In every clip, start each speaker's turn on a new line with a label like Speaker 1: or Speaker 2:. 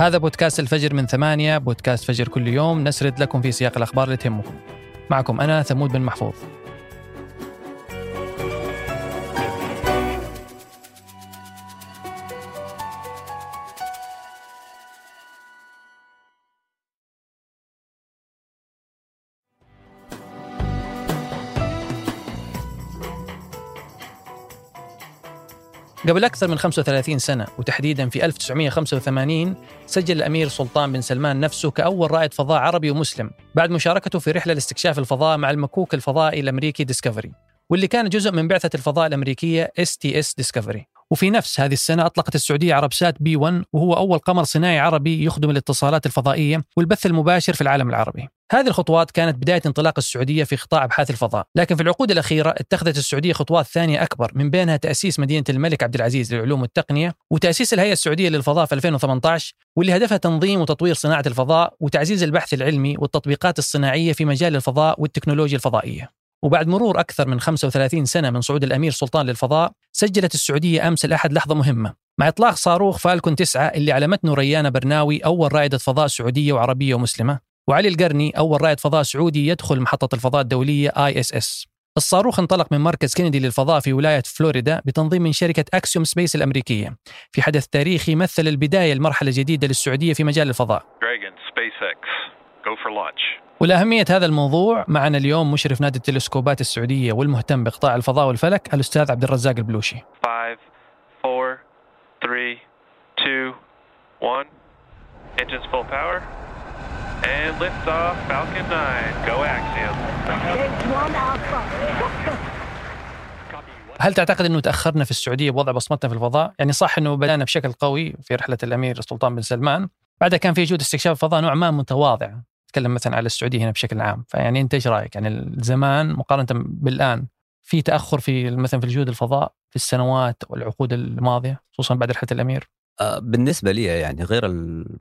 Speaker 1: هذا بودكاست الفجر من ثمانية بودكاست فجر كل يوم. نسرد لكم في سياق الأخبار اللي تهمكم. معكم أنا ثمود بن محفوظ. قبل أكثر من 35 سنة وتحديدا في 1985 سجل الأمير سلطان بن سلمان نفسه كأول رائد فضاء عربي ومسلم بعد مشاركته في رحلة لاستكشاف الفضاء مع المكوك الفضائي الأمريكي ديسكفري واللي كان جزء من بعثة الفضاء الأمريكية STS ديسكفري وفي نفس هذه السنة أطلقت السعودية عربسات بي 1 وهو أول قمر صناعي عربي يخدم الاتصالات الفضائية والبث المباشر في العالم العربي. هذه الخطوات كانت بداية انطلاق السعودية في قطاع أبحاث الفضاء. لكن في العقود الأخيرة اتخذت السعودية خطوات ثانية أكبر من بينها تأسيس مدينة الملك عبد العزيز للعلوم والتقنية وتأسيس الهيئة السعودية للفضاء في 2018 واللي هدفها تنظيم وتطوير صناعة الفضاء وتعزيز البحث العلمي والتطبيقات الصناعية في مجال الفضاء والتكنولوجيا الفضائية. وبعد مرور أكثر من 35 سنة من صعود الأمير سلطان للفضاء سجلت السعودية أمس الأحد لحظة مهمة. مع إطلاق صاروخ فالكون 9 اللي على متنه ريانة برناوي أول رائدة فضاء سعودية وعربية ومسلمة. وعلي القرني أول رائد فضاء سعودي يدخل محطة الفضاء الدولية ISS. الصاروخ انطلق من مركز كندي للفضاء في ولاية فلوريدا بتنظيم من شركة أكسيوم سبيس الأمريكية. في حدث تاريخي مثل البداية لمرحلة جديدة للسعودية في مجال الفضاء. ولأهمية هذا الموضوع معنا اليوم مشرف نادي التلسكوبات السعودية والمهتم بقطاع الفضاء والفلك الأستاذ عبد الرزاق البلوشي
Speaker 2: 5, 4, 3, 2, 1. Engines full power. And lift off Falcon 9. Go Axiom.
Speaker 1: هل تعتقد أنه تأخرنا في السعودية بوضع بصمتنا في الفضاء؟ يعني صح أنه بدأنا بشكل قوي في رحلة الأمير سلطان بن سلمان بعدها كان في جهود استكشاف الفضاء نوع ما متواضع نتكلم مثلا على السعودية هنا بشكل عام. فيعني أنت إيش رأيك؟ يعني الزمان مقارنة بالآن في تأخر في مثلا في الجهود الفضاء في السنوات والعقود الماضية خصوصا بعد رحلة الأمير؟
Speaker 3: آه، بالنسبة لي يعني غير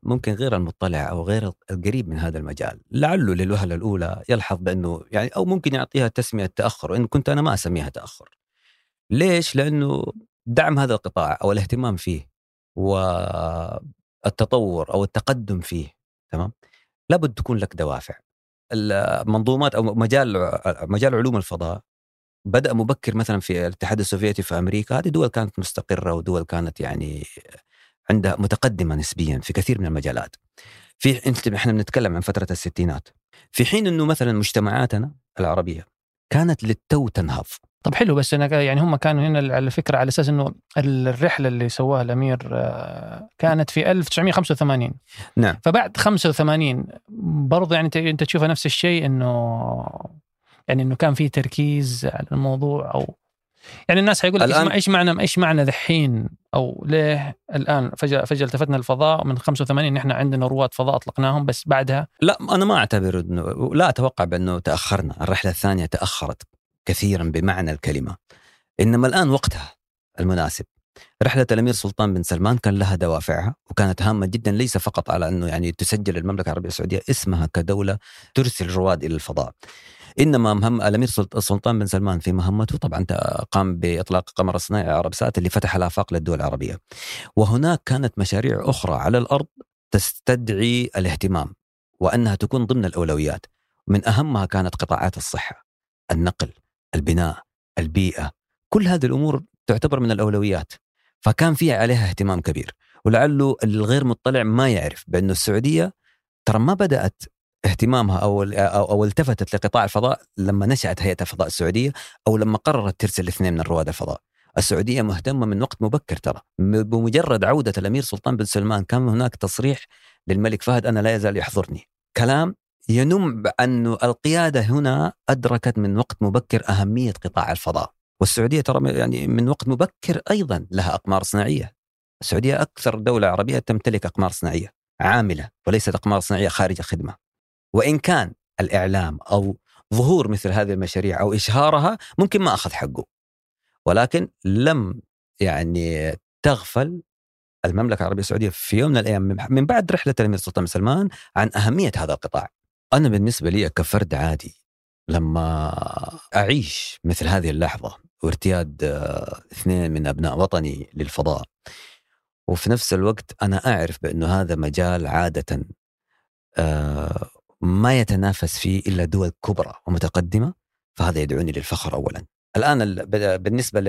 Speaker 3: ممكن غير المطلع أو غير القريب من هذا المجال. لعله للوهلة الأولى يلحظ بأنه يعني أو ممكن يعطيها تسمية تأخر وإن كنت أنا ما أسميها تأخر. ليش؟ لأنه دعم هذا القطاع أو الاهتمام فيه والتطور أو التقدم فيه تمام؟ لابد تكون لك دوافع. المنظومات أو مجال مجال علوم الفضاء بدأ مبكر مثلا في الاتحاد السوفيتي في أمريكا. هذه دول كانت مستقرة ودول كانت يعني عندها متقدمة نسبيا في كثير من المجالات. في إنت إحنا بنتكلم عن فترة الستينات. في حين إنه مثلا مجتمعاتنا العربية كانت للتو تنهض.
Speaker 1: طب حلو بس أنا يعني هم كانوا هنا على فكرة على أساس إنه الرحلة اللي سواها الأمير آه، كانت في 1985
Speaker 3: نعم.
Speaker 1: فبعد 85 برضه يعني أنت تشوفها نفس الشيء إنه يعني إنه كان في تركيز على الموضوع أو يعني الناس حيقول لك إيش معنى إيش معنى ذحين أو ليه الآن؟ فجأة فجأة التفتنا الفضاء من 85 نحن عندنا رواد فضاء أطلقناهم بس بعدها؟
Speaker 3: لا أنا ما أعتبر إنه لا أتوقع بأنه تأخرنا الرحلة الثانية تأخرت. كثيرا بمعنى الكلمة إنما الآن وقتها المناسب رحلة الأمير سلطان بن سلمان كان لها دوافعها وكانت هامة جدا ليس فقط على أنه يعني تسجل المملكة العربية السعودية اسمها كدولة ترسل رواد إلى الفضاء إنما مهم الأمير سلطان بن سلمان في مهمته طبعا قام بإطلاق قمر الصناعي عربسات اللي فتح الآفاق للدول العربية. وهناك كانت مشاريع أخرى على الأرض تستدعي الاهتمام وأنها تكون ضمن الأولويات. من أهمها كانت قطاعات الصحة، النقل، البناء، البيئة، كل هذه الأمور تعتبر من الأولويات. فكان فيها عليها اهتمام كبير، ولعله الغير مطلع ما يعرف بانه السعودية ترى ما بدأت اهتمامها أو أو, التفتت لقطاع الفضاء لما نشأت هيئة الفضاء السعودية أو لما قررت ترسل اثنين من رواد الفضاء. السعودية مهتمة من وقت مبكر ترى بمجرد عودة الأمير سلطان بن سلمان كان هناك تصريح للملك فهد أنا لا يزال يحضرني. كلام ينم بأن القيادة هنا أدركت من وقت مبكر أهمية قطاع الفضاء. والسعودية ترى يعني من وقت مبكر أيضا لها أقمار صناعية. السعودية أكثر دولة عربية تمتلك أقمار صناعية عاملة وليست أقمار صناعية خارج خدمة وإن كان الإعلام أو ظهور مثل هذه المشاريع أو إشهارها ممكن ما أخذ حقه. ولكن لم يعني تغفل المملكة العربية السعودية في يوم من الأيام من بعد رحلة الأمير سلطان بن سلمان عن أهمية هذا القطاع. أنا بالنسبة لي كفرد عادي لما أعيش مثل هذه اللحظة وارتياد آه، اثنين من أبناء وطني للفضاء وفي نفس الوقت أنا أعرف بأنه هذا مجال عادة آه، ما يتنافس فيه إلا دول كبرى ومتقدمة فهذا يدعوني للفخر اولا. الآن ال- ب- بالنسبة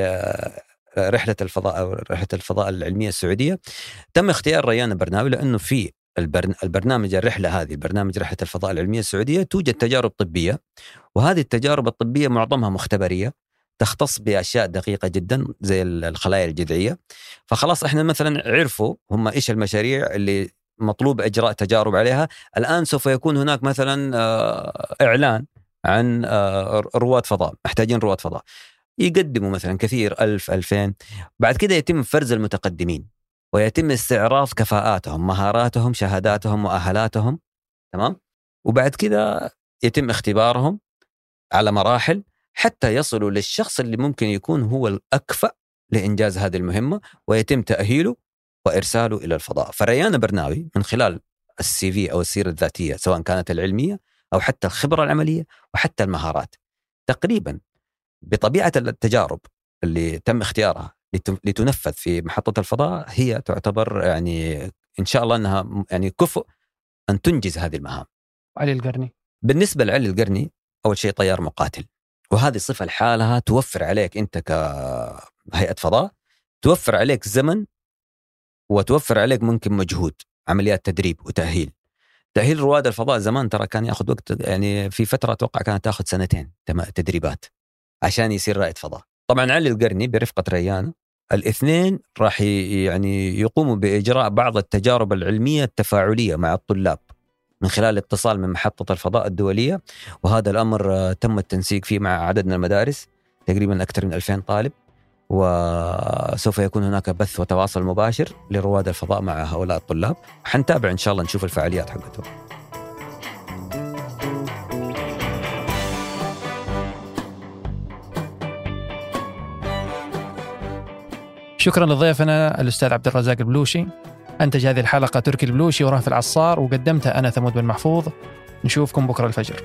Speaker 3: لرحله الفضاء أو رحلة الفضاء العلمية السعودية تم اختيار ريان برناوي لأنه في البرنامج الرحلة هذه برنامج رحلة الفضاء العلمية السعودية توجد تجارب طبية وهذه التجارب الطبية معظمها مختبرية تختص بأشياء دقيقة جدا زي الخلايا الجذعية. فخلاص إحنا مثلا عرفوا هم إيش المشاريع اللي مطلوب إجراء تجارب عليها. الآن سوف يكون هناك مثلا آه، إعلان عن آه، رواد فضاء محتاجين رواد فضاء. يقدموا مثلا كثير ألف ألفين. بعد كده يتم فرز المتقدمين. ويتم استعراض كفاءاتهم مهاراتهم شهاداتهم مؤهلاتهم تمام؟ وبعد كده يتم اختبارهم على مراحل حتى يصلوا للشخص اللي ممكن يكون هو الأكفأ لإنجاز هذه المهمة ويتم تأهيله وإرساله إلى الفضاء. فريان برناوي من خلال السي في أو السيرة الذاتية سواء كانت العلمية أو حتى الخبرة العملية وحتى المهارات. تقريبا بطبيعة التجارب اللي تم اختيارها لتنفذ في محطة الفضاء هي تعتبر يعني إن شاء الله أنها يعني كفؤ أن تنجز هذه المهام.
Speaker 1: علي القرني.
Speaker 3: بالنسبة لعلي القرني أول شيء طيار مقاتل. وهذه صفة لحالها توفر عليك أنت كهيئة فضاء توفر عليك زمن وتوفر عليك ممكن مجهود عمليات تدريب وتأهيل. تأهيل رواد الفضاء زمان ترى كان ياخذ وقت يعني في فترة أتوقع كانت تاخذ سنتين تدريبات عشان يصير رائد فضاء. طبعا علي القرني برفقة ريان الاثنين راح يعني يقوموا بإجراء بعض التجارب العلمية التفاعلية مع الطلاب من خلال اتصال من محطة الفضاء الدولية وهذا الأمر آه، تم التنسيق فيه مع عدد من المدارس تقريبا أكثر من 2000 طالب وسوف يكون هناك بث وتواصل مباشر لرواد الفضاء مع هؤلاء الطلاب. حنتابع إن شاء الله نشوف الفعاليات حقتهم.
Speaker 1: شكرا لضيفنا الأستاذ عبد الرزاق البلوشي. أنتج هذه الحلقة تركي البلوشي ورهف العصار وقدمتها أنا ثمود بن محفوظ. نشوفكم بكرة الفجر.